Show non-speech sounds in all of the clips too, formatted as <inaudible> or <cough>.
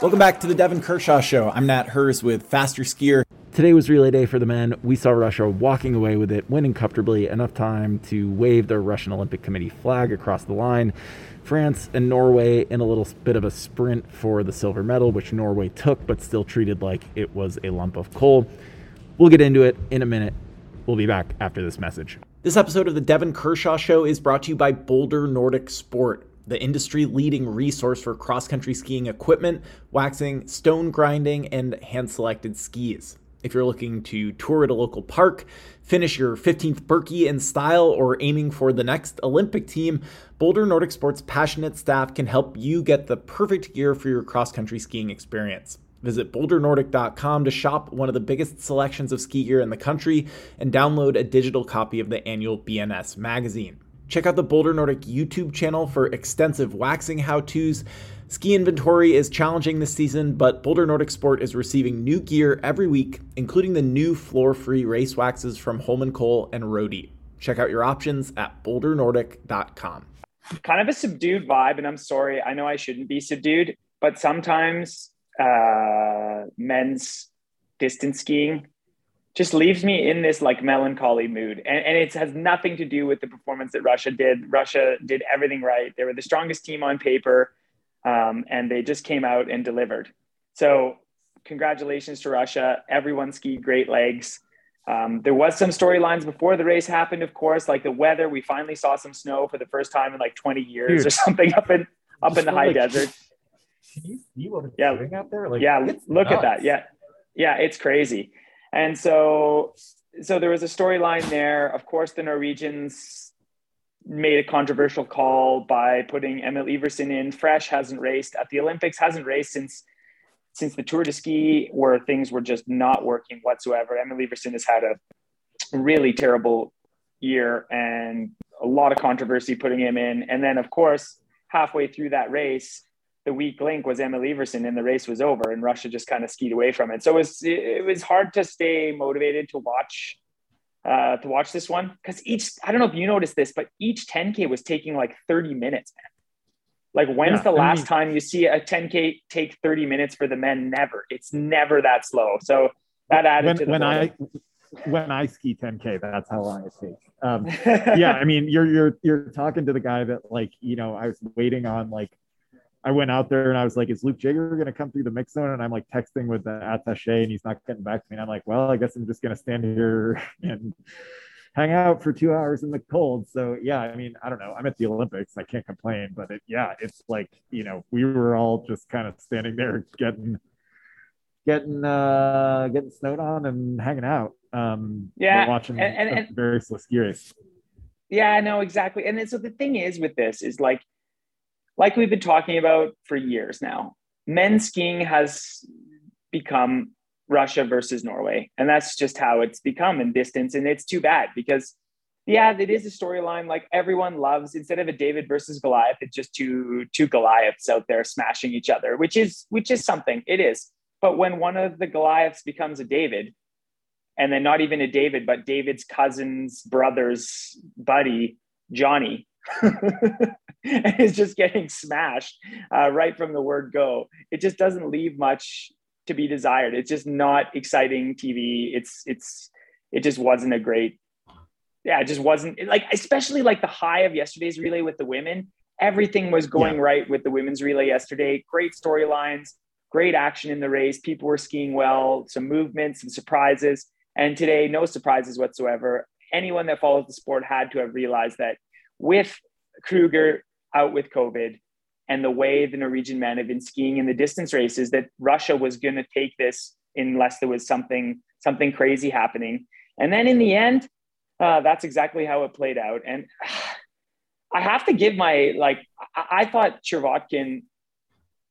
Welcome back to the Devon Kershaw Show. I'm Nat Herz with Faster Skier. Today was relay day for the men. We saw Russia walking away with it, winning comfortably, enough time to wave their Russian Olympic Committee flag across the line. France and Norway in a little bit of a sprint for the silver medal, which Norway took, but still treated like it was a lump of coal. We'll get into it in a minute. We'll be back after this message. This episode of the Devon Kershaw Show is brought to you by Boulder Nordic Sport the industry leading resource for cross country skiing equipment, waxing, stone grinding, and hand selected skis. If you're looking to tour at a local park, finish your 15th Birkie in style, or aiming for the next Olympic team, Boulder Nordic Sports' passionate staff can help you get the perfect gear for your cross country skiing experience. Visit bouldernordic.com to shop one of the biggest selections of ski gear in the country and download a digital copy of the annual BNS magazine. Check out the Boulder Nordic YouTube channel for extensive waxing how to's. Ski inventory is challenging this season, but Boulder Nordic Sport is receiving new gear every week, including the new floor free race waxes from Holmenkol and Rode. Check out your options at bouldernordic.com. Kind of a subdued vibe, and I'm sorry, I know I shouldn't be subdued, but sometimes uh, men's distance skiing just leaves me in this like melancholy mood. And, and it has nothing to do with the performance that Russia did. Russia did everything right. They were the strongest team on paper, um, and they just came out and delivered. So, congratulations to Russia. Everyone skied great legs. Um, there was some storylines before the race happened, of course, like the weather. We finally saw some snow for the first time in like 20 years Dude. or something <laughs> up in up in the high like, desert. Can you see what it's yeah. doing out there? Like, yeah, look nuts. at that. Yeah, yeah, it's crazy. And so, so there was a storyline there. Of course, the Norwegians made a controversial call by putting Emil Iversen in. Fresh hasn't raced at the Olympics, hasn't raced since since the Tour de Ski, where things were just not working whatsoever. Emil Iversen has had a really terrible year and a lot of controversy putting him in. And then, of course, halfway through that race, the weak link was Emil Iversen and the race was over and Russia just kind of skied away from it. So it was, it was hard to stay motivated to watch, uh, to watch this one. Cause each, I don't know if you noticed this, but each 10K was taking like 30 minutes, man. Like when's yeah, the last I mean, time you see a 10K take 30 minutes for the men? Never. It's never that slow. So that added when, to the when I, when I ski 10K, that's how long it takes. Um, <laughs> yeah. I mean, you're, you're, you're talking to the guy that like, you know, I was waiting on like I went out there and I was like, is Luke Jager going to come through the mix zone? And I'm like texting with the attache and he's not getting back to me. And I'm like, well, I guess I'm just going to stand here <laughs> and hang out for two hours in the cold. So yeah, I mean, I don't know. I'm at the Olympics. I can't complain, but it, yeah, it's like, you know, we were all just kind of standing there getting, getting, uh, getting snowed on and hanging out. Um, yeah. Watching and, and, and various ski. Yeah, I know exactly. And then, so the thing is with this is like, like we've been talking about for years now, men's skiing has become Russia versus Norway. And that's just how it's become in distance. And it's too bad because, yeah, it is a storyline like everyone loves. Instead of a David versus Goliath, it's just two two Goliaths out there smashing each other, which is which is something. It is. But when one of the Goliaths becomes a David, and then not even a David, but David's cousin's brother's buddy, Johnny, <laughs> and <laughs> is just getting smashed uh, right from the word go. It just doesn't leave much to be desired. It's just not exciting TV. It's it's it just wasn't a great. Yeah, it just wasn't like especially like the high of yesterday's relay with the women. Everything was going yeah. right with the women's relay yesterday. Great storylines, great action in the race. People were skiing well, some movements, some surprises. And today, no surprises whatsoever. Anyone that follows the sport had to have realized that with Kruger out with COVID and the way the Norwegian men have been skiing in the distance races, that Russia was going to take this unless there was something something crazy happening. And then in the end, uh, that's exactly how it played out. And <sighs> I have to give my like I, I thought Chervotkin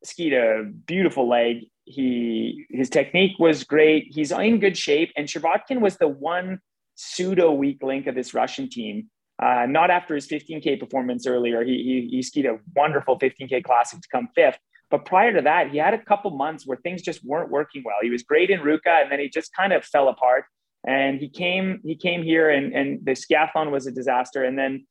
skied a beautiful leg. He his technique was great. He's in good shape, and Chervotkin was the one pseudo weak link of this Russian team uh, not after his 15K performance earlier. He, he, he skied a wonderful 15K classic to come fifth. But prior to that, he had a couple months where things just weren't working well. He was great in Ruka, and then he just kind of fell apart. And he came he came here, and and the skiathlon was a disaster. And then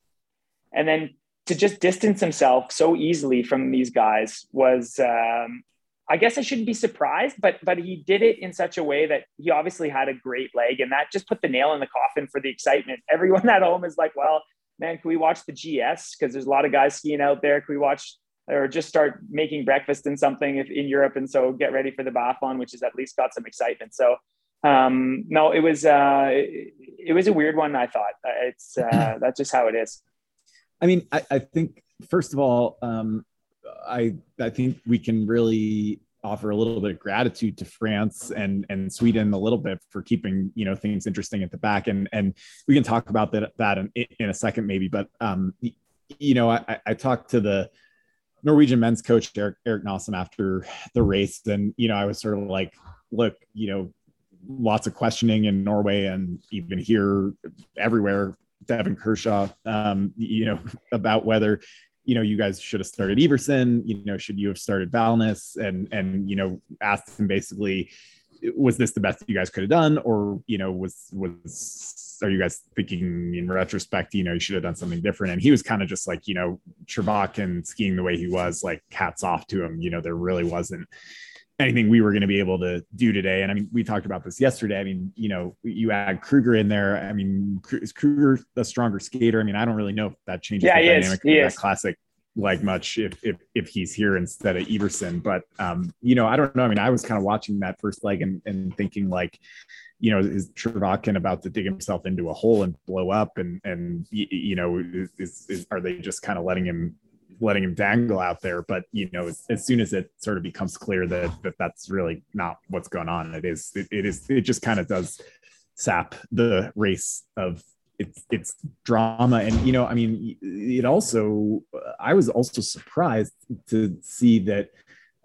and then to just distance himself so easily from these guys was um, I guess I shouldn't be surprised, but but he did it in such a way that he obviously had a great leg, and that just put the nail in the coffin for the excitement. Everyone at home is like, well, man, can we watch the GS? Because there's a lot of guys skiing out there. Can we watch or just start making breakfast in something if in Europe? And so get ready for the biathlon, which has at least got some excitement. So um, no, it was uh, it, it, was a weird one. I thought it's uh, <clears throat> that's just how it is. I mean, I, I think first of all, um, I I think we can really offer a little bit of gratitude to France and and Sweden a little bit for keeping you know things interesting at the back. And and we can talk about that that in, in a second maybe but um you know I, I talked to the Norwegian men's coach Eric Erik Nossum after the race. And you know I was sort of like look you know lots of questioning in Norway and even here everywhere Devon Kershaw um you know <laughs> about whether you know, you guys should have started Iversen, you know, should you have started Valnes and, and, you know, asked him basically, was this the best you guys could have done? Or, you know, was, was, are you guys thinking in retrospect, you know, you should have done something different? And he was kind of just like, you know, and skiing the way he was like hats off to him. You know, there really wasn't anything we were going to be able to do today. And I mean, we talked about this yesterday. I mean, you know, you add Kruger in there. I mean, is Kruger a stronger skater? I mean, I don't really know if that changes yeah, the dynamic of that classic like much if if if he's here instead of Iversen. But um, you know, I don't know. I mean, I was kind of watching that first leg and, and thinking like, you know, is Chervotkin about to dig himself into a hole and blow up? And and you know, is, is are they just kind of letting him letting him dangle out there. But you know, as, as, soon as it sort of becomes clear that, that that's really not what's going on, it is it, it is it just kind of does sap the race of it's it's drama and you know i mean it also i was also surprised to see that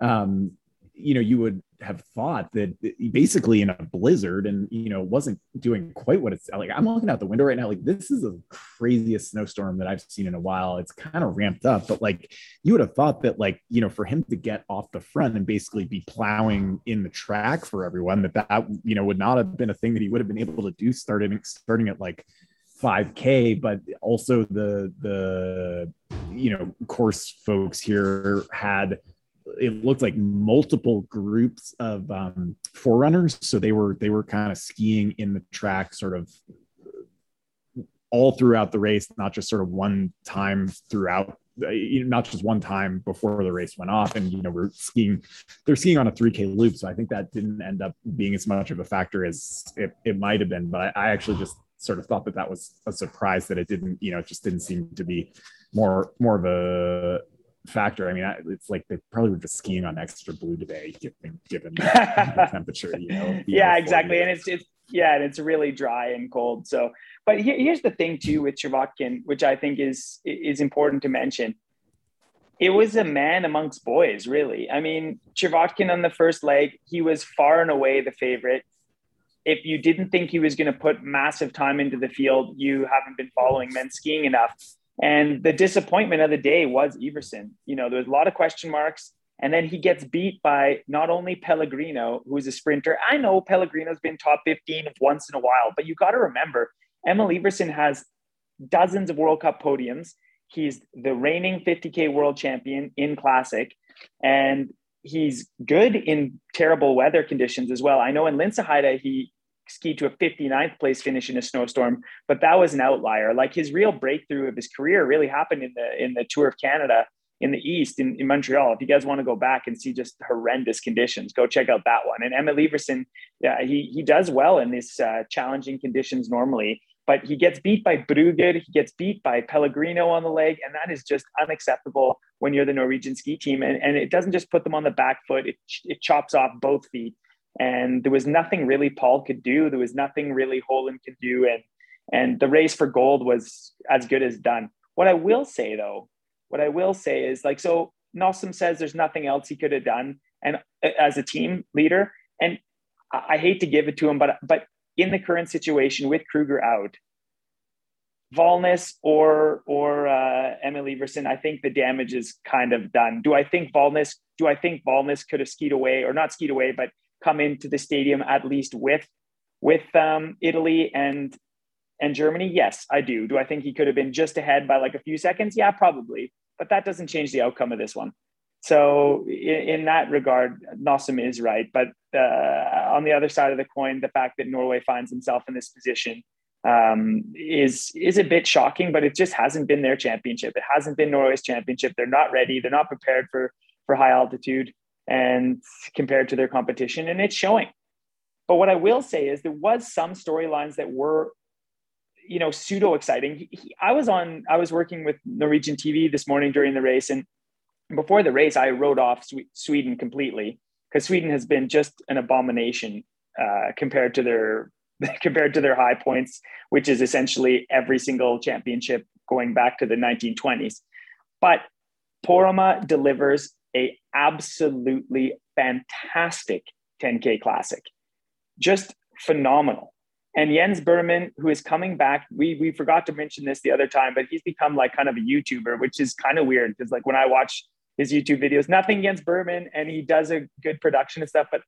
um you know you would have thought that basically in a blizzard and you know wasn't doing quite what it's like i'm looking out the window right now like this is the craziest snowstorm that i've seen in a while. It's kind of ramped up but like you would have thought that like you know for him to get off the front and basically be plowing in the track for everyone that that you know would not have been a thing that he would have been able to do starting starting at like 5k but also the the you know course folks here had it looked like multiple groups of um, forerunners. So they were they were kind of skiing in the track, sort of all throughout the race, not just sort of one time throughout. Not just one time before the race went off, and you know we're skiing. They're skiing on a 3K loop, so I think that didn't end up being as much of a factor as it, it might have been. But I, I actually just sort of thought that that was a surprise that it didn't, you know, it just didn't seem to be more more of a factor. I mean, it's like they probably were just skiing on extra blue today, given given the <laughs> temperature. You know. yeah, exactly, and it's it's yeah, and it's really dry and cold. So, but here, here's the thing too with Chervotkin, which I think is is important to mention. It was a man amongst boys, really. I mean, Chervotkin on the first leg, he was far and away the favorite. If you didn't think he was going to put massive time into the field, you haven't been following men's skiing enough and the disappointment of the day was Iversen. You know, there was a lot of question marks. And then he gets beat by not only Pellegrino, who's a sprinter. I know Pellegrino's been top 15 once in a while, but you got to remember, Emil Iversen has dozens of World Cup podiums. He's the reigning 50K world champion in Classic, and he's good in terrible weather conditions as well. I know in Lenzerheide, he skied to a 59th place finish in a snowstorm, but that was an outlier. Like his real breakthrough of his career really happened in the in the Tour of Canada in the East in, in Montreal. If you guys want to go back and see just horrendous conditions, go check out that one. And Emil Iversen, yeah, he he does well in these uh, challenging conditions normally, but he gets beat by Brugger, he gets beat by Pellegrino on the leg, and that is just unacceptable when you're the Norwegian ski team. And, and it doesn't just put them on the back foot; it it chops off both feet and there was nothing really Paul could do. There was nothing really Holund could do, and and the race for gold was as good as done. What I will say though, what I will say is like so. Nossum says there's nothing else he could have done, and uh, as a team leader, and I, I hate to give it to him, but but in the current situation with Kruger out, Valnes or or uh, Emil Iversen, I think the damage is kind of done. Do I think Valnes? Do I think Valnes could have skied away or not skied away, but come into the stadium at least with with um, Italy and and Germany? Yes, I do. Do I think he could have been just ahead by like a few seconds? Yeah, probably. But that doesn't change the outcome of this one. So in, in that regard, Nossum is right. But uh, on the other side of the coin, the fact that Norway finds himself in this position um, is is a bit shocking. But it just hasn't been their championship. It hasn't been Norway's championship. They're not ready. They're not prepared for for high altitude and compared to their competition, and it's showing. But what I will say is there was some storylines that were you know pseudo exciting i was on i was working with norwegian tv this morning during the race and before the race, I wrote off Sweden completely because Sweden has been just an abomination uh, compared to their <laughs> compared to their high points, which is essentially every single championship going back to the 1920s. But Poromaa delivers a absolutely fantastic 10K classic, just phenomenal. And Jens Burman, who is coming back, we we forgot to mention this the other time, but he's become like kind of a YouTuber, which is kind of weird because like when I watch his YouTube videos. Nothing against Burman and he does a good production and stuff. But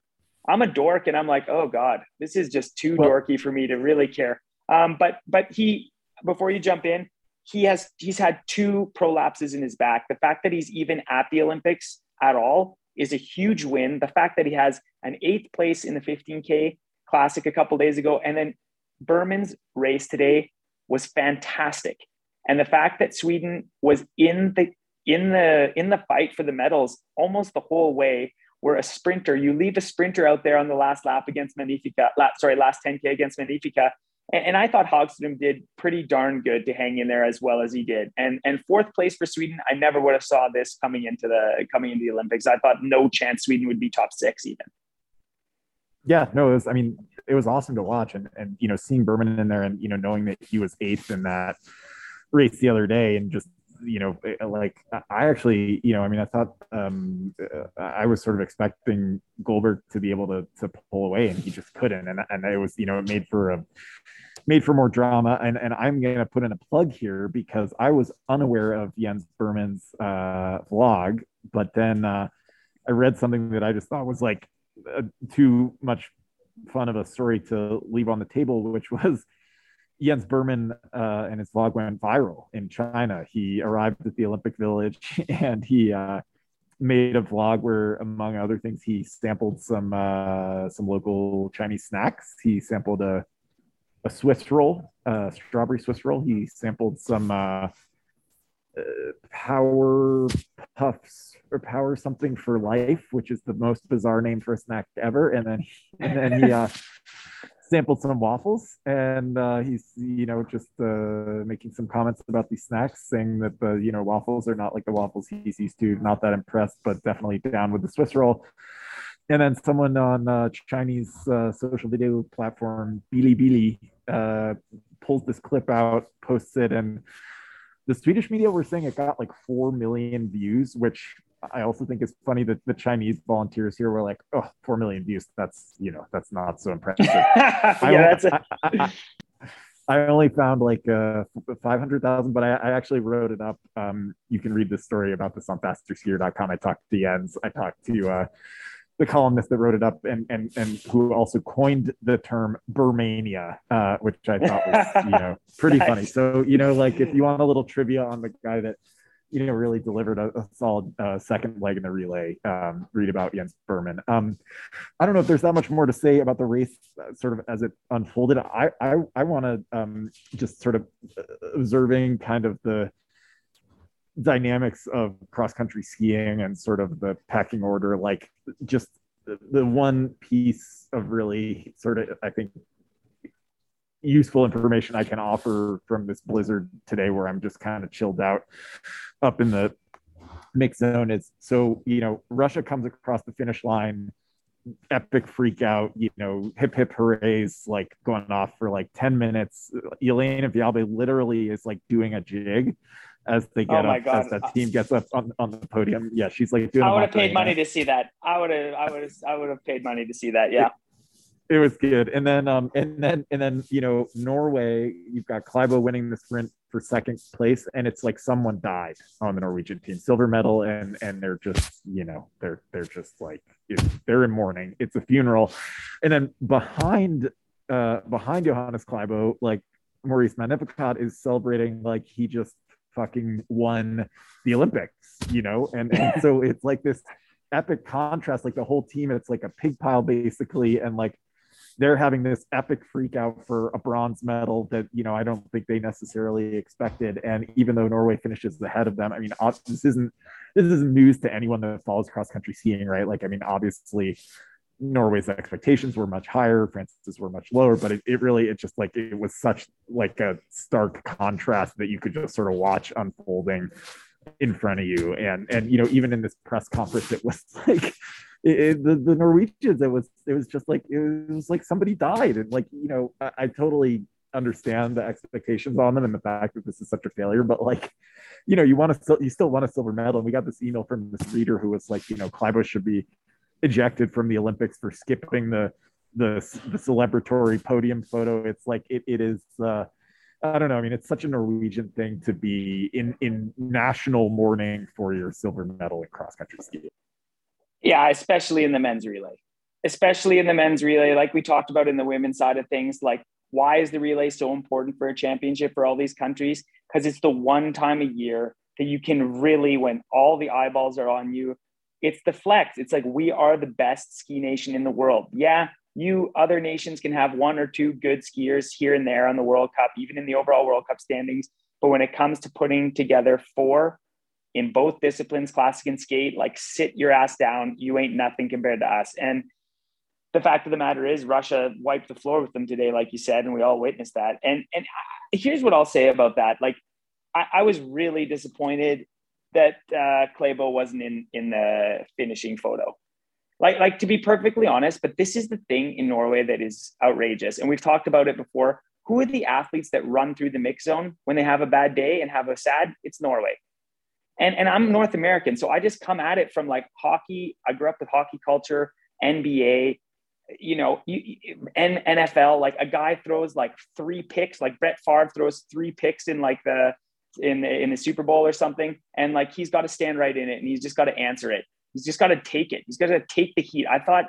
I'm a dork, and I'm like, oh god, this is just too dorky for me to really care. Um, but but he before you jump in, he has he's had two prolapses in his back. The fact that he's even at the Olympics at all is a huge win. The fact that he has an eighth place in the 15K Classic a couple days ago, and then Burman's race today was fantastic. And the fact that Sweden was in the in the in the fight for the medals almost the whole way where a sprinter you leave a sprinter out there on the last lap against Manificat lap, sorry last 10k against Manificat and, i thought Häggström did pretty darn good to hang in there as well as he did. And and fourth place for sweden i never would have saw this coming into the coming into the olympics. I thought no chance sweden would be top six even. Yeah no it was i mean it was awesome to watch. And and you know seeing Burman in there and you know knowing that he was eighth in that race the other day and just you know, eh, like I actually, you know, I mean, I thought um, uh, I was sort of expecting Golberg to be able to to pull away, and he just couldn't, and and it was, you know, it made for a made for more drama. And and I'm gonna put in a plug here because I was unaware of Jens Burman's uh, vlog, but then uh, I read something that I just thought was like uh, too much fun of a story to leave on the table, which <laughs> was Jens Burman uh, and his vlog went viral in China. He arrived at the Olympic Village <laughs> and he uh, made a vlog where, among other things, he sampled some uh, some local Chinese snacks. He sampled a a Swiss roll, a strawberry Swiss roll. He sampled some uh, uh, power puffs or power something for life, which is the most bizarre name for a snack ever. And then and then he uh, <laughs> sampled some waffles and uh, he's you know just uh, making some comments about these snacks saying that the you know waffles are not like the waffles he's used to not that impressed but definitely down with the swiss roll. And then someone on uh, chinese uh, social video platform bilibili uh, pulls this clip out posts it and the swedish media were saying it got like 4 million views which I also think it's funny that the Chinese volunteers here were like, "Oh, four million views. That's you know, that's not so impressive." <laughs> yeah, I, that's a- I, I, I, only found like uh, five hundred thousand, but I, actually wrote it up. Um, you can read the story about this on fasterskier.com. I talked to Jens. I talked to uh, the columnist that wrote it up, and and and who also coined the term Burmania, uh, which I thought was you know pretty <laughs> nice. funny. So you know, like if you want a little trivia on the guy that you know, really delivered a, a solid uh, second leg in the relay. Um, read about Jens Burman. Um, I don't know if there's that much more to say about the race, uh, sort of as it unfolded. I I, I want to um, just sort of uh, observing kind of the dynamics of cross country skiing and sort of the packing order, like just the one piece of really sort of I think useful information I can offer from this blizzard today, where I'm just kind of chilled out up in the mix zone. Is so you know Russia comes across the finish line, epic freak out, you know, hip hip hoorays like going off for like ten minutes. Elena Vialbe literally is like doing a jig as they get oh up God. as that team gets up on, on the podium. Yeah, she's like doing. I would have paid money to see that. I would have. I would have. I would have paid money to see that. Yeah it was good. And then um and then and then you know Norway, you've got Klæbo winning the sprint for second place, and it's like someone died on the Norwegian team, silver medal, and and they're just you know they're they're just like they're in mourning. It's a funeral, and then behind uh behind Johannes Klæbo, like Maurice Manificat is celebrating like he just fucking won the Olympics. you know, and, and so it's like this epic contrast. Like the whole team, it's like a pig pile basically, and like they're having this epic freak out for a bronze medal that you know I don't think they necessarily expected. And even though Norway finishes ahead of them, I mean this isn't this isn't news to anyone that follows cross country skiing, right? Like I mean obviously Norway's expectations were much higher, France's were much lower, but it, it really it just like it was such like a stark contrast that you could just sort of watch unfolding in front of you. And and you know even in this press conference, it was <laughs> like it, it, the, the Norwegians, it was it was just like it was like somebody died, and like you know I, I totally understand the expectations on them and the fact that this is such a failure, but like you know you want to still you still want a silver medal. And we got this email from this reader who was like you know Klæbo should be ejected from the Olympics for skipping the the the celebratory podium photo. It's like it it is. Uh, I don't know. I mean, it's such a Norwegian thing to be in in national mourning for your silver medal in cross country skiing. Yeah, especially in the men's relay. Especially in the men's relay, like we talked about in the women's side of things, like why is the relay so important for a championship for all these countries? Because it's the one time a year that you can really, when all the eyeballs are on you, it's the flex. It's like we are the best ski nation in the world. Yeah, you other nations can have one or two good skiers here and there on the World Cup, even in the overall World Cup standings. But when it comes to putting together four in both disciplines, classic and skate, like sit your ass down. You ain't nothing compared to us. And the fact of the matter is, Russia wiped the floor with them today, like you said, and we all witnessed that. And and here's what I'll say about that: like, I, I was really disappointed that uh, wasn't in in the finishing photo. Like, like to be perfectly honest, but this is the thing in Norway that is outrageous, and we've talked about it before. Who are the athletes that run through the mix zone when they have a bad day and have a sad? It's Norway and and I'm North American, so I just come at it from like hockey. I grew up with hockey culture, NBA, you know, and NFL. Like a guy throws like three picks, like Brett Favre throws three picks in like the in the, in the Super Bowl or something, and like he's got to stand right in it, and he's just got to answer it. He's just got to take it. He's got to take the heat. I thought.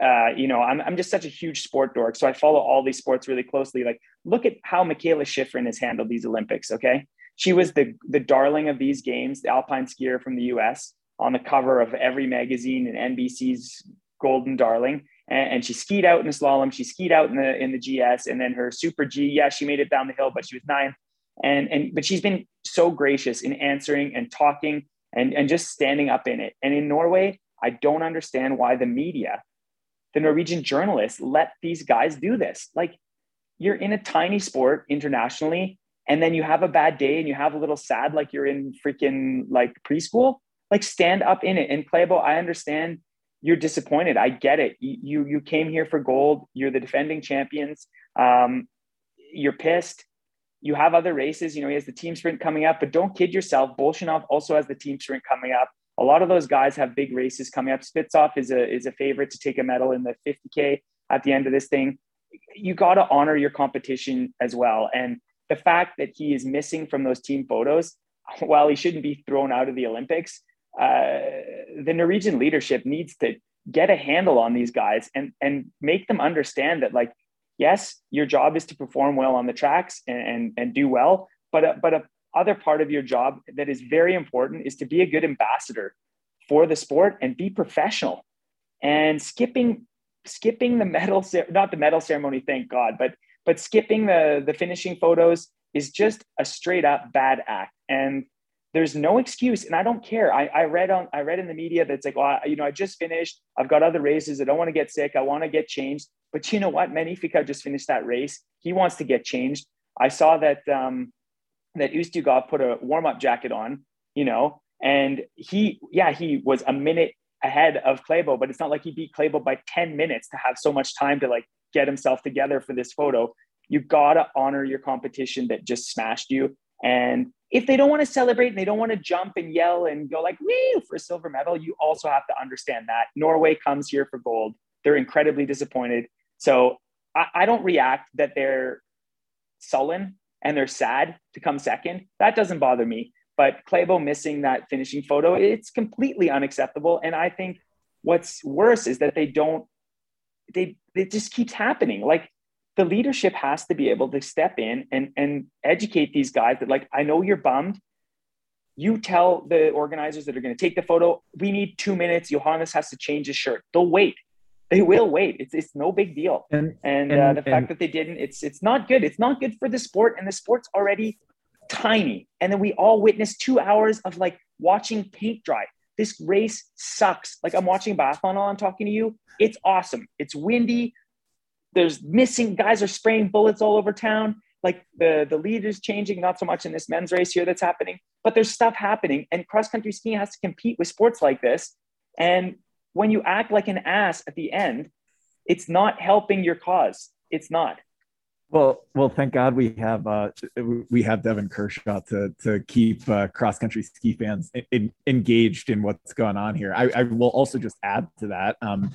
Uh, you know, I'm, I'm just such a huge sport dork. So I follow all these sports really closely. Like, look at how Mikaela Shiffrin has handled these Olympics. Okay she was the the darling of these games, the alpine skier from the U.S. on the cover of every magazine and NBC's Golden Darling. And, and, she skied out in the slalom. She skied out in the in the GS, and then her Super G. Yeah, she made it down the hill, but she was nine. And and but she's been so gracious in answering and talking and and just standing up in it. And in Norway, I don't understand why the media, the Norwegian journalists, let these guys do this. Like you're in a tiny sport internationally and then you have a bad day and you have a little sad like you're in freaking like preschool. Like stand up in it. And Klæbo i understand you're disappointed. I get it. You you came here for gold. You're the defending champions. Um, you're pissed you have other races you know he has the team sprint coming up but don't kid yourself. Bolshunov also has the team sprint coming up. A lot of those guys have big races coming up. Spitsov is a is a favorite to take a medal in the 50k at the end of this thing. You got to honor your competition as well. And the fact that he is missing from those team photos, <laughs> while he shouldn't be thrown out of the Olympics, uh, the Norwegian leadership needs to get a handle on these guys and and make them understand that like yes your job is to perform well on the tracks and and, and do well but a, but a other part of your job that is very important is to be a good ambassador for the sport and be professional. And skipping skipping the medal not the medal ceremony thank god but but skipping the the finishing photos is just a straight up bad act. And there's no excuse and i don't care. I, I read on i read in the media that's like well you know i just finished. I've got other races. I don't want to get sick. I want to get changed. But you know what? Manificat just finished that race. He wants to get changed. I saw that um that Ustugov put a warm-up jacket on you know and he yeah he was a minute ahead of Klæbo, but it's not like he beat Klæbo by 10 minutes to have so much time to like get himself together for this photo. You gotta honor your competition that just smashed you. And if they don't want to celebrate and they don't want to jump and yell and go like woo for a silver medal, you also have to understand that Norway comes here for gold. They're incredibly disappointed. So I, I don't react that they're sullen and they're sad to come second. That doesn't bother me. But Klæbo missing that finishing photo, it's completely unacceptable. And I think what's worse is that they don't they it just keeps happening. Like the leadership has to be able to step in and and educate these guys that like I know you're bummed. you tell the organizers that are going to take the photo, we need two minutes. Johannes has to change his shirt. They'll wait. They will wait. It's, it's no big deal. And, and, and uh, the and, fact that they didn't, it's it's not good. It's not good for the sport, and the sport's already tiny. And then we all witnessed two hours of like watching paint dry. This race sucks. Like I'm watching biathlon while I'm talking to you. It's awesome. It's windy. There's missing guys are spraying bullets all over town like the the lead is changing not so much in this men's race here that's happening but there's stuff happening and cross country skiing has to compete with sports like this and when you act like an ass at the end it's not helping your cause it's not well, well, thank God we have uh, we have Devon Kershaw to to keep uh, cross country ski fans in, in, engaged in what's going on here. I, I, will also just add to that. Um,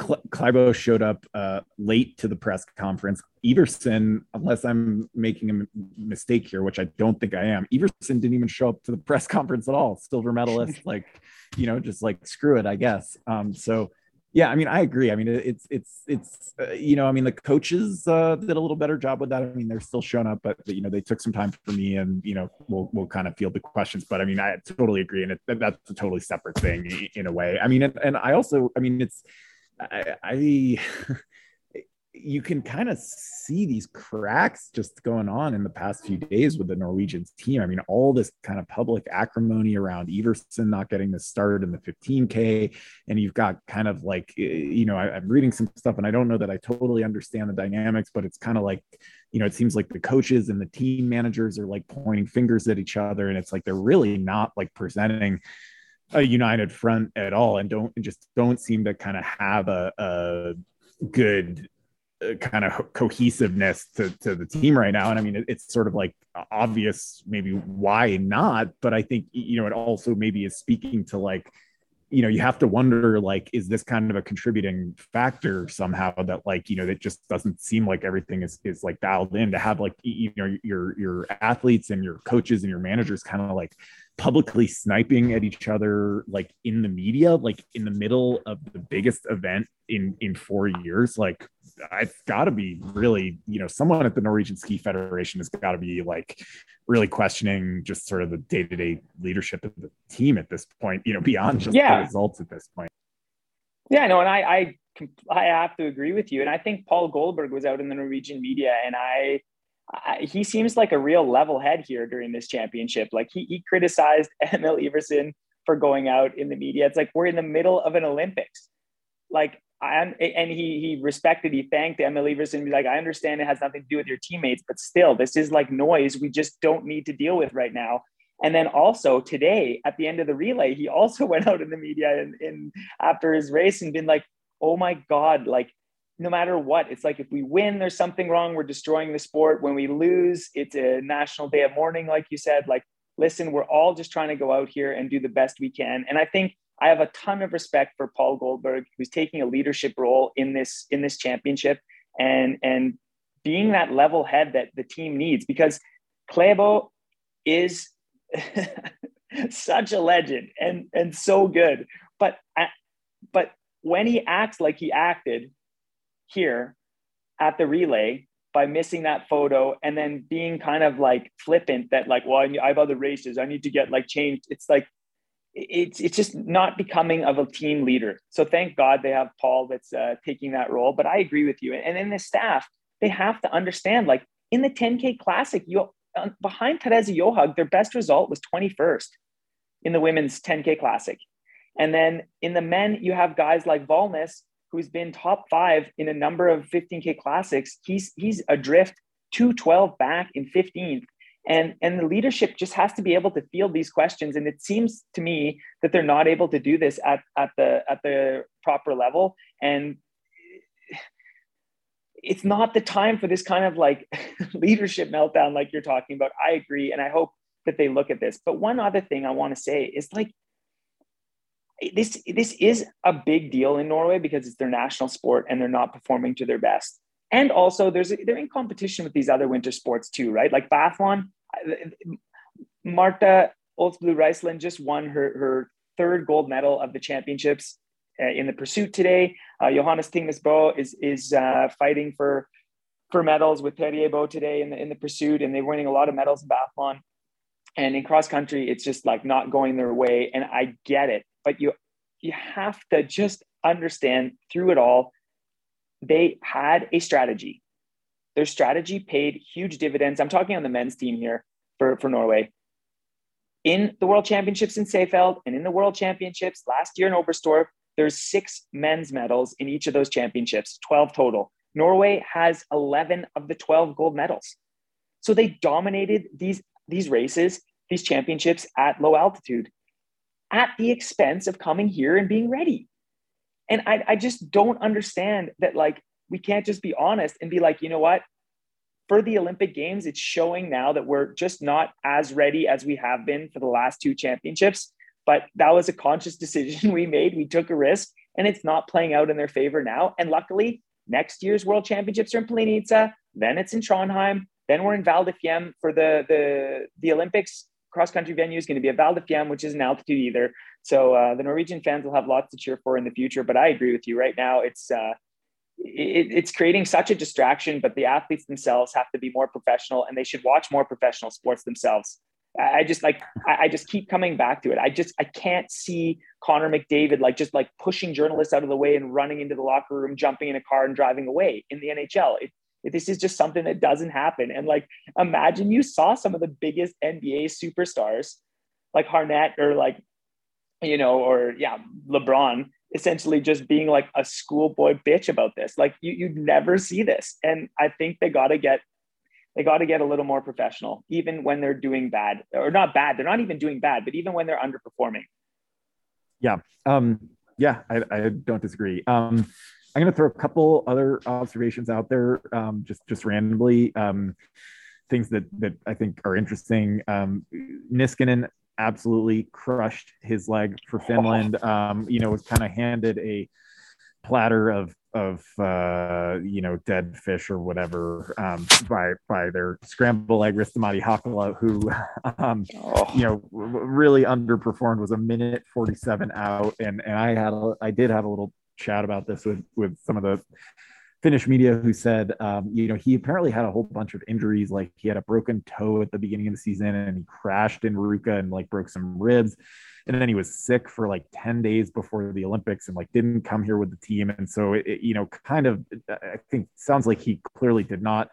Klæbo showed up uh, late to the press conference. Iversen, unless I'm making a m- mistake here, which I don't think I am, Iversen didn't even show up to the <laughs> press conference at all. Silver medalist, <laughs> like, you know, just like screw it, I guess. Um, so yeah, I mean, I agree. I mean, it's it's it's uh, you know, I mean, the coaches uh, did a little better job with that. I mean, they're still showing up, but you know, they took some time for me, and you know, we'll we'll kind of field the questions. But I mean, I totally agree, and it, that's a totally separate thing in a way. I mean, and, and I also, I mean, it's I, I <laughs> you can kind of see these cracks just going on in the past few days with the Norwegian team. I mean, all this kind of public acrimony around Iversen not getting the start in the 15K. And you've got kind of like, eh, you know, I, am reading some stuff and I don't know that I totally understand the dynamics, but it's kind of like, you know, it seems like the coaches and the team managers are like pointing fingers at each other. And it's like they're really not like presenting a united front at all and don't just don't seem to kind of have a, a good uh, kind of cohesiveness to, to the team right now. And i mean it, it's sort of like obvious maybe why not but i think you know it also maybe is speaking to like you know you have to wonder like is this kind of a contributing factor somehow that like you know that just doesn't seem like everything is is like dialed in to have like you know your your athletes and your coaches and your managers kind of like publicly sniping at each other like in the media like in the middle of the biggest event in in four years like i've got to be really you know someone at the norwegian ski federation has got to be like really questioning just sort of the day-to-day leadership of the team at this point you know beyond just yeah. the results at this point yeah no and i i i have to agree with you and i think paul Golberg was out in the norwegian media and i he seems like a real level head here during this championship. Like he, he criticized <laughs> Emil Iversen for going out in the media. It's like we're in the middle of an Olympics. Like I'm, and he he respected, he thanked Emil Iversen. Be like, I understand it has nothing to do with your teammates, but still, this is like noise we just don't need to deal with right now. And then also today at the end of the relay, he <laughs> also went out in the media and in after his race and been like, oh my God, like no matter what. It's like if we win, there's something wrong. We're destroying the sport. When we lose, it's a national day of mourning, like you said. Like, listen, we're all just trying to go out here and do the best we can. And I think I have a ton of respect for Paul Golberg, who's taking a leadership role in this in this championship and and being that level head that the team needs because Klæbo is <laughs> such a legend and and so good. But but when he acts like he acted here at the relay by missing that photo and then being kind of like flippant that like well I have other races. I need to get like changed. It's like it's it's just not becoming of a team leader. So thank God they have Paul that's uh, taking that role. But I agree with you. And in the staff they have to understand like in the 10k classic you uh, behind Therese Johaug their best result was 21st in the women's 10k classic. And then in the men you have guys like Valnes who's been top five in a number of 15K classics, he's he's adrift 212 back in 15th. And, and the leadership just has to be able to field these questions. And it seems to me that they're not able to do this at, at the at the proper level. And it's not the time for this kind of like <laughs> leadership meltdown like you're talking about. I agree. And I hope that they look at this. But one other thing I want to say is like this this is a big deal in Norway because it's their national sport and they're not performing to their best. And also, there's they're in competition with these other winter sports too, right? Like biathlon. Marte Olsbu Røiseland just won her her third gold medal of the championships uh, in the pursuit today. Uh, Johannes Thingnes Bø is is uh, fighting for for medals with Tarjei Bø today in the in the pursuit, and they're winning a lot of medals in biathlon. And in cross country, it's just like not going their way. And I get it, but you you have to just understand through it all, they had a strategy. Their strategy paid huge dividends. I'm talking on the men's team here for, for Norway. In the World Championships in Seefeld and in the World Championships last year in Oberstdorf, there's six men's medals in each of those championships, 12 total. Norway has 11 of the 12 gold medals. So they dominated these, these races, these championships at low altitude at the expense of coming here and being ready. And I, I just don't understand that, like, we can't just be honest and be like, you know what? For the Olympic Games, it's showing now that we're just not as ready as we have been for the last two championships. But that was a conscious <laughs> decision we made. We took a risk and it's not playing out in their favor now. And luckily, next year's World Championships are in Planica, then it's in Trondheim, then we're in Val for the, the, the Olympics cross country venue is going to be a Val Fiemme, which isn't altitude either. So uh, the Norwegian fans will have lots to cheer for in the future. But I agree with you. Right now, it's uh, it, it's creating such a distraction. But the athletes themselves have to be more professional, and they should watch more professional sports themselves. I just like I just keep coming back to it. I just I can't see Connor McDavid like just like pushing journalists out of the way and running into the locker room, jumping in a car and driving away in the NHL. It, this is just something that doesn't happen. And like, imagine you saw some of the biggest NBA superstars, like Harnett or like, you know, or yeah, LeBron, essentially just being like a schoolboy bitch about this. Like, you you'd never see this. And I think they got to get they got to get a little more professional, even when they're doing bad or not bad. They're not even doing bad, but even when they're underperforming. Yeah. Um, yeah, I, I don't disagree. Um, I'm going to throw a couple other observations out there, um, just just randomly. Um, things that that I think are interesting. Um, Niskanen absolutely crushed his leg for Finland. Um, you know, was kind of handed a platter of of uh, you know dead fish or whatever um, by by their scramble egg Ristomatti Hakola, who um, oh. you know really underperformed, was a minute forty seven out, and and I had a, I did have a little chat about this with with some of the Finnish media who said, um, you know, he apparently had a whole bunch of injuries. Like he had a broken toe at the beginning of the season and he crashed in Ruka and like broke some ribs. And then he was sick for like 10 days before the Olympics and like didn't come here with the team. And so, it, it, you know, kind of, I think sounds like he clearly did not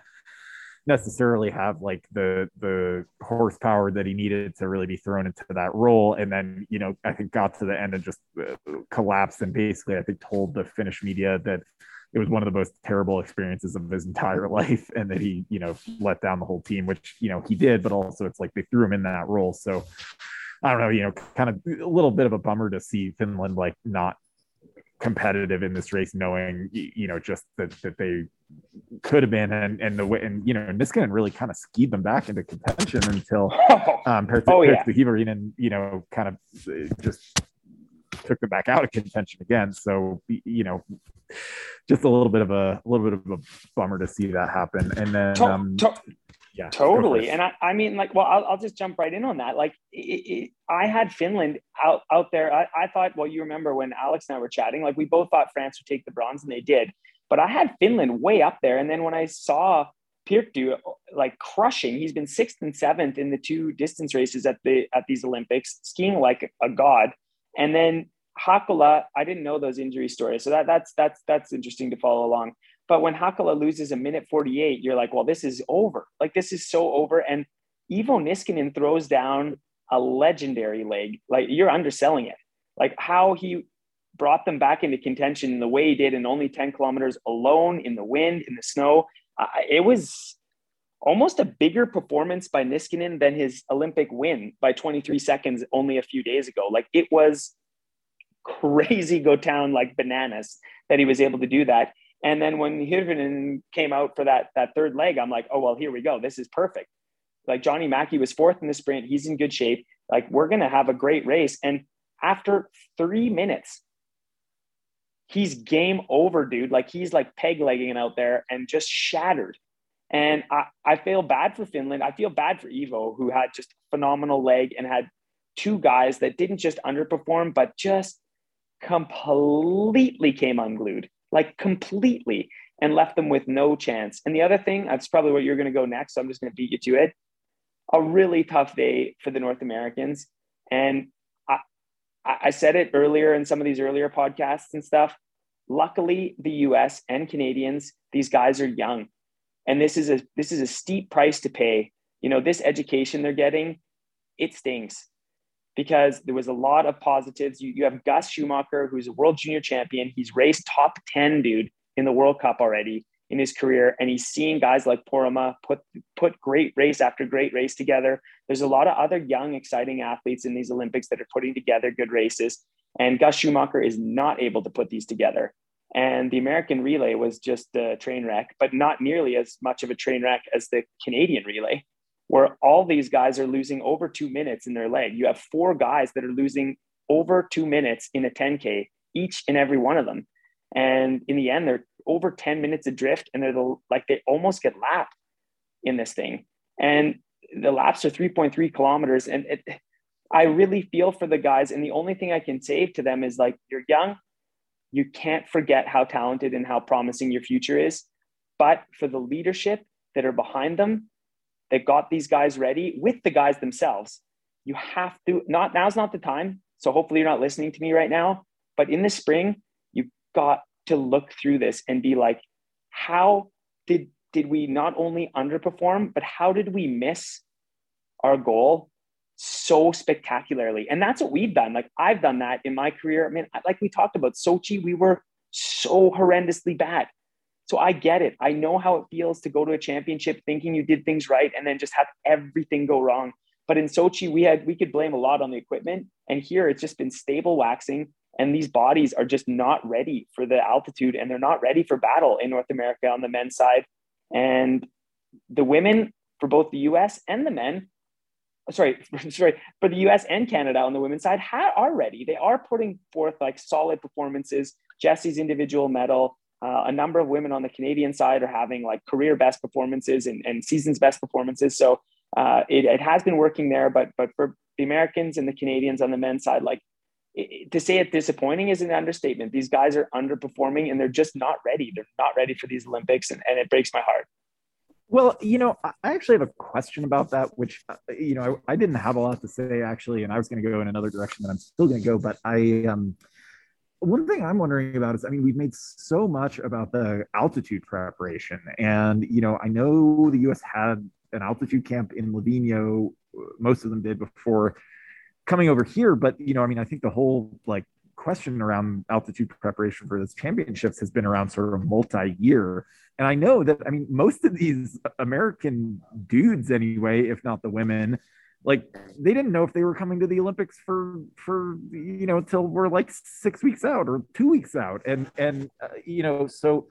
necessarily have like the the horsepower that he needed to really be thrown into that role. And then you know i think got to the end and just uh, collapsed and basically i think told the finnish media that it was one of the most terrible experiences of his entire <laughs> life and that he you know let down the whole team which you know he did but also it's like they threw him in that role. So i don't know you know kind of a little bit of a bummer to see finland like not competitive in this race, knowing you know just that that they could have been, and and the way and you know Niskanen really kind of skied them back into contention until <laughs> um, Perth, oh, yeah. and you know kind of uh, just took them back out of contention again. So you know, just a little bit of a, a little bit of a bummer to see that happen. And then um, yeah totally and I, I mean like well I'll, I'll just jump right in on that like it, it, i had finland out out there I, I thought well you remember when alex and i were chatting like we both thought france would take the bronze and they did but i had finland way up there and then when i saw Perttu like crushing. He's been sixth and seventh in the two distance races at the at these Olympics, skiing like a god. And then Hakola, I didn't know those injury stories, so that that's that's that's interesting to follow along. But when Hakola loses a minute 48, you're like, well, this is over. Like this is so over. And Iivo Niskanen throws down a legendary leg. Like you're underselling it. Like how he brought them back into contention in the way he did in only 10 kilometers alone in the wind, in the snow. Uh, it was almost a bigger performance by Niskanen than his Olympic win by 23 seconds only a few days ago. Like it was crazy go town like bananas that he was able to do that. And then when Hirvonen came out for that that third leg, I'm like, oh well, here we go. This is perfect. Like Joni Mäki was fourth in the sprint. He's in good shape. Like we're gonna have a great race. And after three minutes, he's game over, dude. Like he's like peg legging it out there and just shattered. And I, I feel bad for Finland. I feel bad for Iivo, who had just phenomenal leg and had two guys that didn't just underperform, but just completely came unglued like completely, and left them with no chance. And the other thing, that's probably what you're going to go next. So I'm just going to beat you to it. a really tough day for the North Americans. And I, I said it earlier in some of these earlier podcasts and stuff. Luckily, the US and Canadians, these guys are young. And this is a this is a steep price to pay. You know, this education they're getting, it stings because there was a lot of positives. You, you have Gus Schumacher, who's a world junior champion. He's raced top 10, dude, in the World Cup already in his career. And he's seen guys like Poromaa put put great race after great race together. There's a lot of other young, exciting athletes in these Olympics that are putting together good races. And Gus Schumacher is not able to put these together. And the American relay was just a train wreck, but not nearly as much of a train wreck as the Canadian relay, where all these guys are losing over two minutes in their leg. You have four guys that are losing over two minutes in a 10K, each and every one of them. And in the end, they're over 10 minutes adrift and they're the, like they almost get lapped in this thing. And the laps are 3.3 kilometers. And it, I really feel for the guys. And the only thing I can say to them is like, you're young. You can't forget how talented and how promising your future is. But for the leadership that are behind them, that got these guys ready with the guys themselves, you have to not now's not the time. So hopefully you're not listening to me right now. But in the spring, you've got to look through this and be like, how did did we not only underperform, but how did we miss our goal so spectacularly? And that's what we've done. Like I've done that in my career. I mean, like we talked about Sochi, we were so horrendously bad. So I get it. I know how it feels to go to a championship thinking you did things right and then just have everything go wrong. But in Sochi, we had we could blame a lot on the equipment, and here it's just been stable waxing and these bodies are just not ready for the altitude and they're not ready for battle in North America on the men's side. And the women for both the US and the men, sorry, <laughs> sorry, for the US and Canada on the women's side ha- are ready. They are putting forth like solid performances. Jessie's individual medal, uh, a number of women on the Canadian side are having like career best performances and, and season's best performances. So uh, it, it has been working there, but but for the Americans and the Canadians on the men's side, like to say it disappointing is an understatement. These guys are underperforming and they're just not ready. They're not ready for these Olympics, and, and it breaks my heart. Well, you know, I actually have a question about that, which, uh, you know, I, I didn't have a lot to say actually, and I was going to go in another direction that I'm still going to go. But I, um, one thing I'm wondering about is, I mean, we've made so much about the altitude preparation, and you know, I know the U.S. had an altitude camp in Livigno. Uh, most of them did before coming over here, but you know, I mean, I think the whole like question around altitude preparation for this championships has been around sort of multi-year. And I know that I mean most of these American dudes anyway, if not the women, like they didn't know if they were coming to the Olympics for for you know till we're like 6 weeks out or 2 weeks out. And and uh, you know, so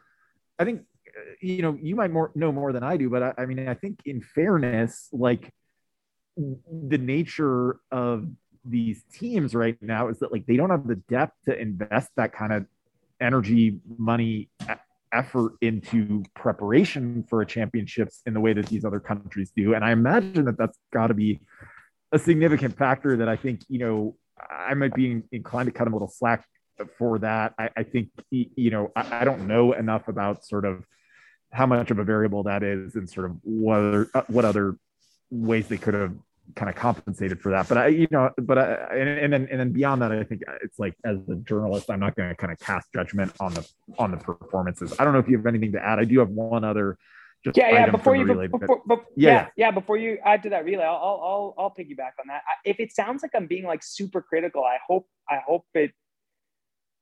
I think uh, you know, you might more know more than I do, but I, I mean, I think in fairness, like the nature of these teams right now is that like they don't have the depth to invest that kind of energy, money, effort into preparation for championships in the way that these other countries do. And I imagine that that's got to be a significant factor that I think, you know, I might be inclined to cut them a little slack for that. I, I think, you know, I, I, don't know enough about sort of how much of a variable that is and sort of what other, uh, what other ways they could have kind of compensated for that. But I, you know, but I, and, and then and then beyond that, I think it's like as a journalist, I'm not going to kind of cast judgment on the on the performances. I don't know if you have anything to add. I do have one other. Just yeah, yeah. Before you, relay, before, before, yeah, yeah, yeah, Before you add to that relay, I'll, I'll, I'll, I'll piggyback on that. If it sounds like I'm being like super critical, I hope, I hope it,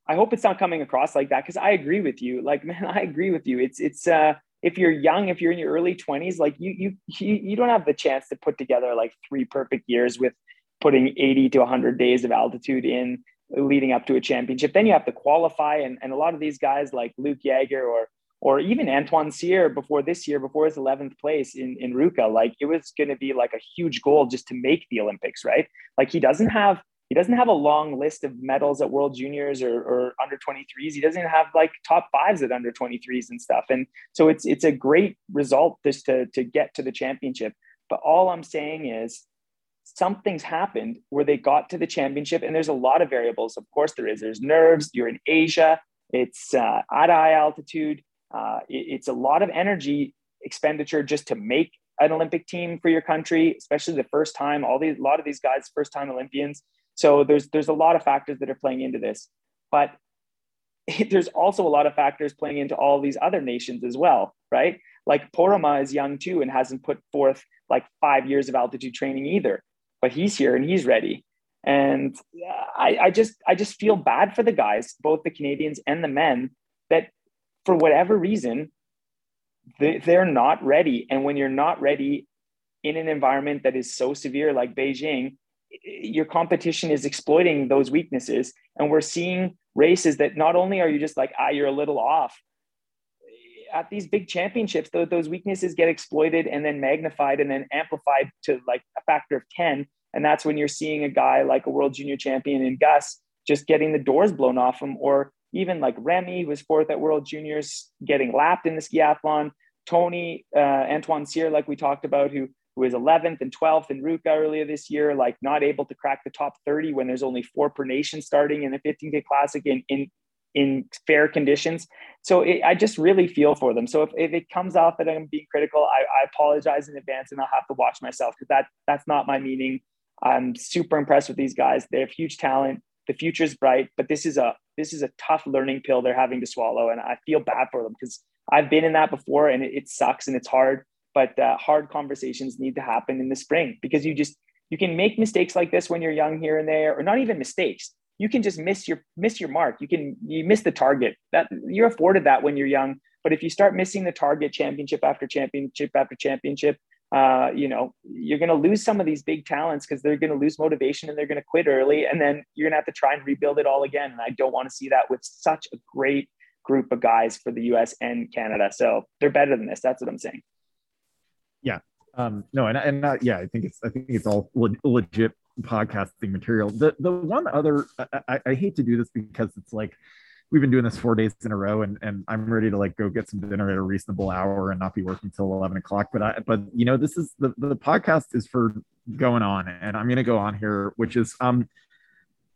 I hope it's not coming across like that because I agree with you. Like, <laughs> man, I agree with you. It's, it's, uh, if you're young, if you're in your early 20s, like you you you don't have the chance to put together like three perfect years with putting 80 to 100 days of altitude in leading up to a championship. Then you have to qualify, and, and a lot of these guys like Luke Jager or or even Antoine Cyr before this year, before his 11th place in in Ruka, like it was going to be like a huge goal just to make the Olympics, right? Like he doesn't have he doesn't have a long list of medals at World Juniors or, or under 23s. He doesn't have like top fives at under 23s and stuff. And so it's it's a great result just to to get to the championship. But all I'm saying is something's happened where they got to the championship, and there's a lot of variables. Of course, there is. There's nerves. You're in Asia. It's uh, at high altitude. Uh, it, it's a lot of energy expenditure just to make an Olympic team for your country, especially the first time. All these, a lot of these guys, first time Olympians. So there's there's a lot of factors that are playing into this, but <laughs> there's also a lot of factors playing into all these other nations as well, right? Like Poromaa is young too and hasn't put forth like five years of altitude training either, but he's here and he's ready. And I, I just I just feel bad for the guys, both the Canadians and the men, that for whatever reason they, they're not ready. And when you're not ready in an environment that is so severe like Beijing, your competition is exploiting those weaknesses. And we're seeing races that not only are you just like, ah, you're a little off. At these big championships, those, weaknesses get exploited and then magnified and then amplified to like a factor of 10. And that's when you're seeing a guy like a world junior champion in Gus just getting the doors blown off him, or even like Remy who was fourth at World Juniors, getting lapped in the skiathlon. Tony, uh, Antoine Cyr, like we talked about, who who was 11th and 12th in Ruka earlier this year, like not able to crack the top 30 when there's only four per nation starting in the 15K Classic in, in, in fair conditions. So it, I just really feel for them. So if, if it comes off that I'm being critical, I, I apologize in advance and I'll have to watch myself because that, that's not my meaning. I'm super impressed with these guys. They have huge talent. The future is bright, but this is a this is a tough learning pill they're having to swallow, and I feel bad for them because I've been in that before, and it, it sucks and it's hard but uh, hard conversations need to happen in the spring because you just you can make mistakes like this when you're young here and there or not even mistakes. You can just miss your miss your mark. You can you miss the target. That you're afforded that when you're young but if you start missing the target championship after championship after championship uh, you know you're going to lose some of these big talents because they're going to lose motivation and they're going to quit early and then you're going to have to try and rebuild it all again and i don't want to see that with such a great group of guys for the us and canada. So they're better than this that's what i'm saying um no and, and yeah i think it's i think it's all le- legit podcasting material. The the one other I, I hate to do this because it's like we've been doing this four days in a row and, and i'm ready to like go get some dinner at a reasonable hour and not be working till 11 o'clock. But i but you know this is the the podcast is for going on and i'm going to go on here which is um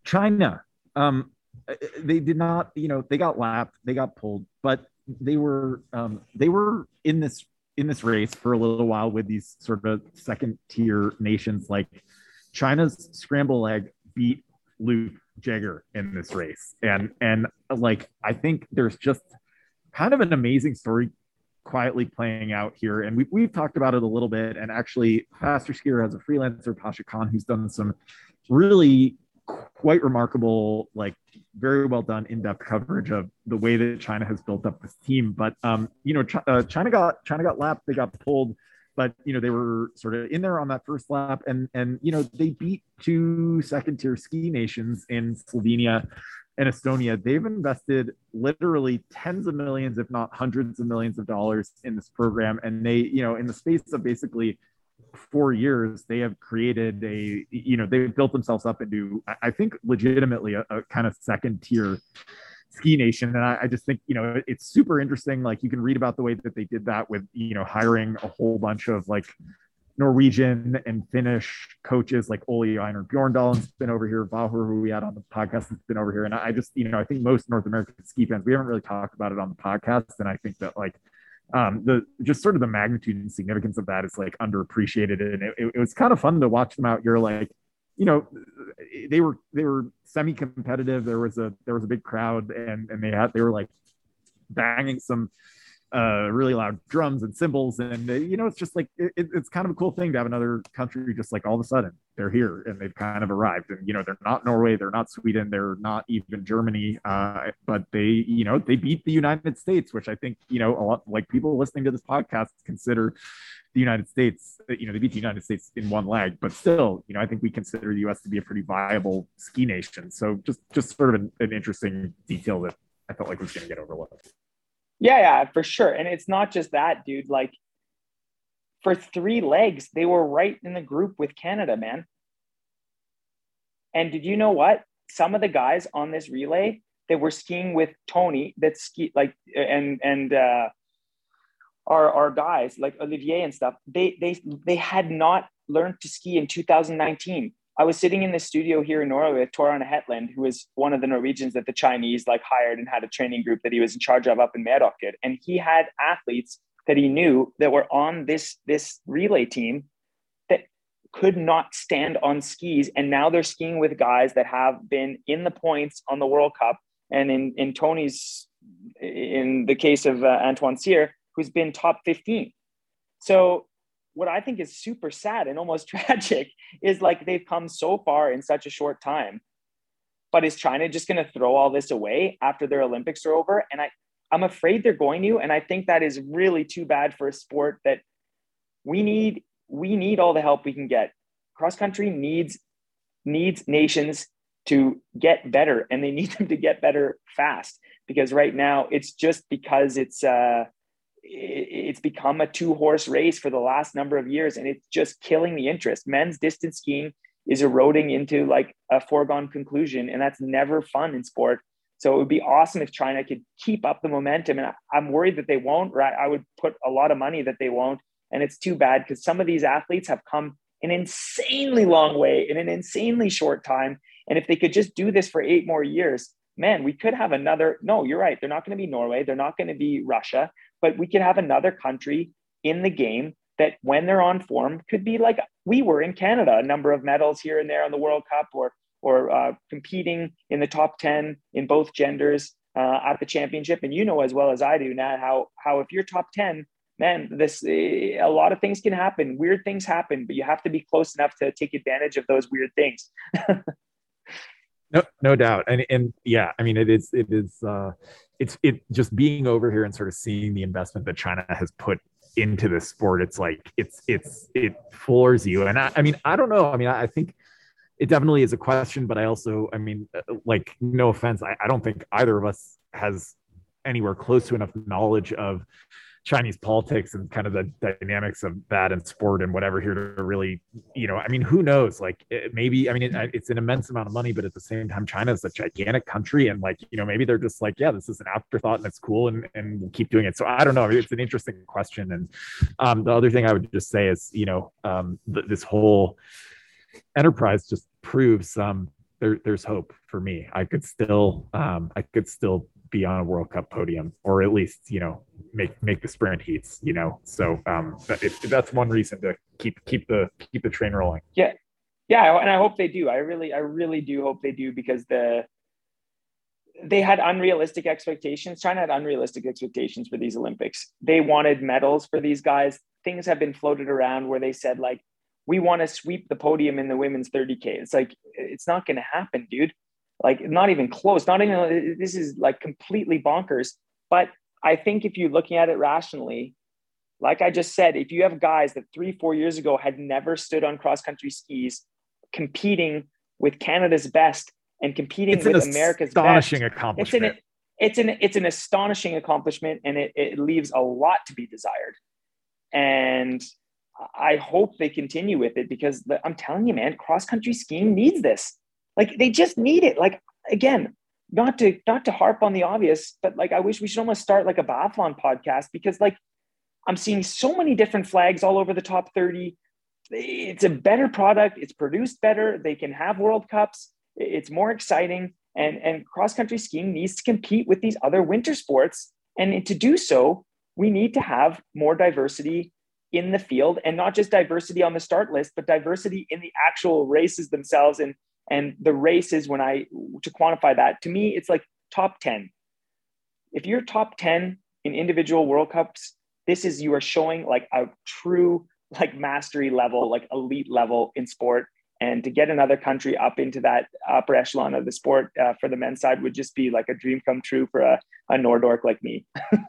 china. Um they did not you know they got lapped they got pulled but they were um they were in this in this race for a little while with these sort of second tier nations like China's scramble egg beat Luke Jager in this race. And and like I think there's just kind of an amazing story quietly playing out here. And we, we've talked about it a little bit. And actually, Faster Skier has a freelancer, Pasha Khan, who's done some really quite remarkable, like very well done in-depth coverage of the way that China has built up this team. But um, you know, uh, China got China got lapped, they got pulled, but you know they were sort of in there on that first lap, and and you know they beat two second-tier ski nations in Slovenia and Estonia. They've invested literally tens of millions, if not hundreds of millions of dollars in this program, and they you know in the space of basically four years, they have created a, you know, they've built themselves up into, I think, legitimately a, a kind of second tier ski nation. And I, I, just think, you know, it's super interesting. Like you can read about the way that they did that with, you know, hiring a whole bunch of like Norwegian and Finnish coaches like Ole Einar Bjorndal's been over here. Vahur, who we had on the podcast, has been over here. And I just, you know, I think most North American ski fans, we haven't really talked about it on the podcast. And I think that like, um, the just sort of the magnitude and significance of that is like underappreciated, and it, it, was kind of fun to watch them out. You're like, you know, they were they were semi-competitive. There was a there was a big crowd, and and they had they were like banging some uh, really loud drums and cymbals. And, uh, you know, it's just like, it, it's kind of a cool thing to have another country just like all of a sudden they're here and they've kind of arrived. And, you know, they're not Norway, they're not Sweden, they're not even Germany, uh, but they, you know, they beat the United States, which I think, you know, a lot like people listening to this podcast consider the United States, uh, you know, they beat the United States in one leg, but still, you know, I think we consider the US to be a pretty viable ski nation. So just, just sort of an, an interesting detail that I felt like was going to get overlooked. Yeah, yeah, for sure. And it's not just that, dude. Like for three legs, they were right in the group with Canada, man. And did you know what? Some of the guys on this relay that were skiing with Tony that ski like and and uh our our guys like Olivier and stuff, they they they had not learned to ski in 2019. I was sitting in the studio here in Norway with Tor Arne Hetland, who was one of the Norwegians that the Chinese like hired and had a training group that he was in charge of up in Meråker. And he had athletes that he knew that were on this this relay team that could not stand on skis. And now they're skiing with guys that have been in the points on the world cup. And in in tony's in the case of uh, antoine cyr who's been top 15 so what i think is super sad and almost <laughs> tragic is like they've come so far in such a short time but is china just going to throw all this away after their olympics are over and i I'm afraid they're going to, and I think that is really too bad for a sport that we need. We need all the help we can get. Cross country needs needs nations to get better, and they need <laughs> them to get better fast. Because right now, it's just because it's uh, it's become a two horse race for the last number of years, and it's just killing the interest. Men's distance skiing is eroding into like a foregone conclusion, and that's never fun in sport. So it would be awesome if China could keep up the momentum. And I'm worried that they won't, right? I would put a lot of money that they won't. And it's too bad because some of these athletes have come an insanely long way in an insanely short time. And if they could just do this for eight more years, man, we could have another. No, you're right. They're not going to be Norway. They're not going to be Russia, but we could have another country in the game that when they're on form could be like we were in Canada, a number of medals here and there on the World Cup or or uh, competing in the top 10 in both genders uh, at the championship. And you know as well as I do, Nat, how, how if you're top 10, man, this a lot of things can happen. Weird things happen, but you have to be close enough to take advantage of those weird things. <laughs> no, no doubt. And, and yeah, I mean, it is, it is, uh, it's, it just being over here and sort of seeing the investment that China has put into this sport. It's like, it's, it's, it floors you. And I, I mean, I don't know. I mean, I, I think, it definitely is a question, but I also, I mean, uh, like, no offense, I, I don't think either of us has anywhere close to enough knowledge of Chinese politics and kind of the dynamics of that and sport and whatever here to really, you know, I mean, who knows? Like, it, maybe, I mean, it, it's an immense amount of money, but at the same time, China is a gigantic country. And like, you know, maybe they're just like, yeah, this is an afterthought and it's cool and, and we'll keep doing it. So I don't know. It's an interesting question. And um, the other thing I would just say is, you know, um, th- this whole, enterprise just proves um, there, there's hope for me. I could still um, I could still be on a World Cup podium, or at least you know make make the sprint heats. You know, so um, it, that's one reason to keep keep the keep the train rolling. Yeah, yeah, and I hope they do. I really I really do hope they do because the they had unrealistic expectations. China had unrealistic expectations for these Olympics. They wanted medals for these guys. Things have been floated around where they said like we want to sweep the podium in the women's 30K. It's like, it's not going to happen, dude. Like, not even close. Not even, this is like completely bonkers. But I think if you're looking at it rationally, like I just said, if you have guys that three, four years ago had never stood on cross country skis competing with Canada's best and competing it's with America's astonishing best, accomplishment. It's an, it's an, it's an astonishing accomplishment and it, it leaves a lot to be desired. And I hope they continue with it because the, I'm telling you, man, cross country skiing needs this. Like they just need it. Like again, not to not to harp on the obvious, but like I wish we should almost start like a biathlon podcast because like I'm seeing so many different flags all over the top 30. It's a better product. It's produced better. They can have World Cups. It's more exciting. And and cross country skiing needs to compete with these other winter sports. And to do so, we need to have more diversity in the field and not just diversity on the start list, but diversity in the actual races themselves. And, and the races, when I, to quantify that, to me, it's like top 10. If you're top 10 in individual World Cups, this is, you are showing like a true, like mastery level, like elite level in sport. And to get another country up into that upper echelon of the sport uh, for the men's side would just be like a dream come true for a, a Nordork like me. <laughs>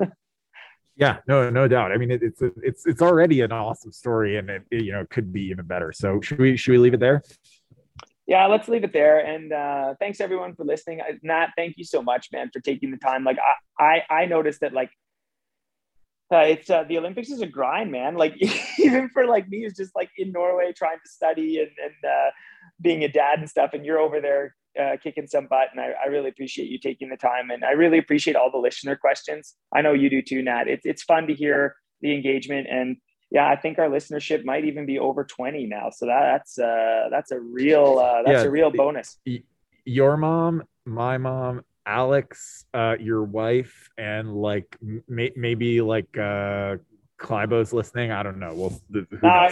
Yeah, no, no doubt. I mean, it, it's it's it's already an awesome story, and it, it, you know could be even better. So should we should we leave it there? Yeah, let's leave it there. And uh, thanks everyone for listening. Nat, thank you so much, man, for taking the time. Like I I, I noticed that like uh, it's uh, the Olympics is a grind, man. Like <laughs> even for like me, who's just like in Norway trying to study and and uh, being a dad and stuff, and you're over there uh, kicking some butt. And I, I, really appreciate you taking the time. And I really appreciate all the listener questions. I know you do too, Nat. It's, it's fun to hear the engagement. And yeah, I think our listenership might even be over 20 now. So that, that's, uh, that's a real, uh, that's yeah, a real bonus. Your mom, my mom, Alex, uh, your wife, and like may- maybe like uh, Klæbo's listening. I don't know. Well, uh,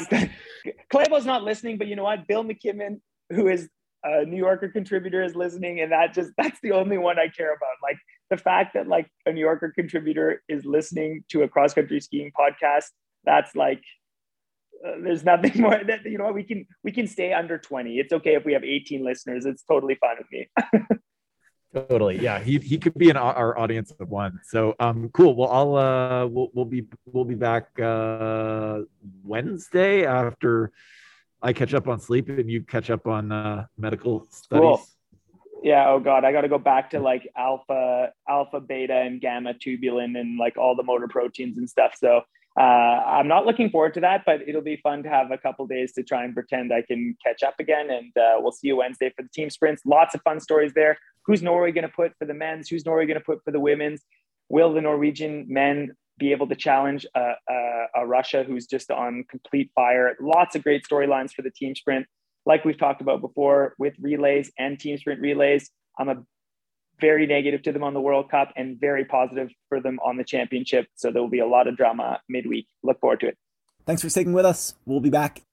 Klæbo's <laughs> not listening, but you know what? Bill McKibben, who is a New Yorker contributor, is listening, and that just <laughs> that's the only one I care about. Like the fact that like a New Yorker contributor is listening to a cross country skiing podcast. That's like uh, there's nothing <laughs> more that you know we can we can stay under 20 it's okay if we have 18 listeners. It's totally fine with me. <laughs> Totally. Yeah he, he could be in our audience of one so um cool. Well i'll uh we'll, we'll be we'll be back uh wednesday after i catch up on sleep and you catch up on uh medical studies. Cool. yeah oh god i gotta go back to like alpha alpha beta and gamma tubulin and like all the motor proteins and stuff. So uh, I'm not looking forward to that, but it'll be fun to have a couple days to try and pretend I can catch up again. And uh, we'll see you Wednesday for the team sprints. Lots of fun stories there. Who's Norway going to put for the men's? Who's Norway going to put for the women's? Will the Norwegian men be able to challenge a, a, a Russia who's just on complete fire? Lots of great storylines for the team sprint. Like we've talked about before with relays and team sprint relays. I'm a very negative to them on the World Cup and very positive for them on the championship. So there will be a lot of drama midweek. Look forward to it. Thanks for sticking with us. We'll be back.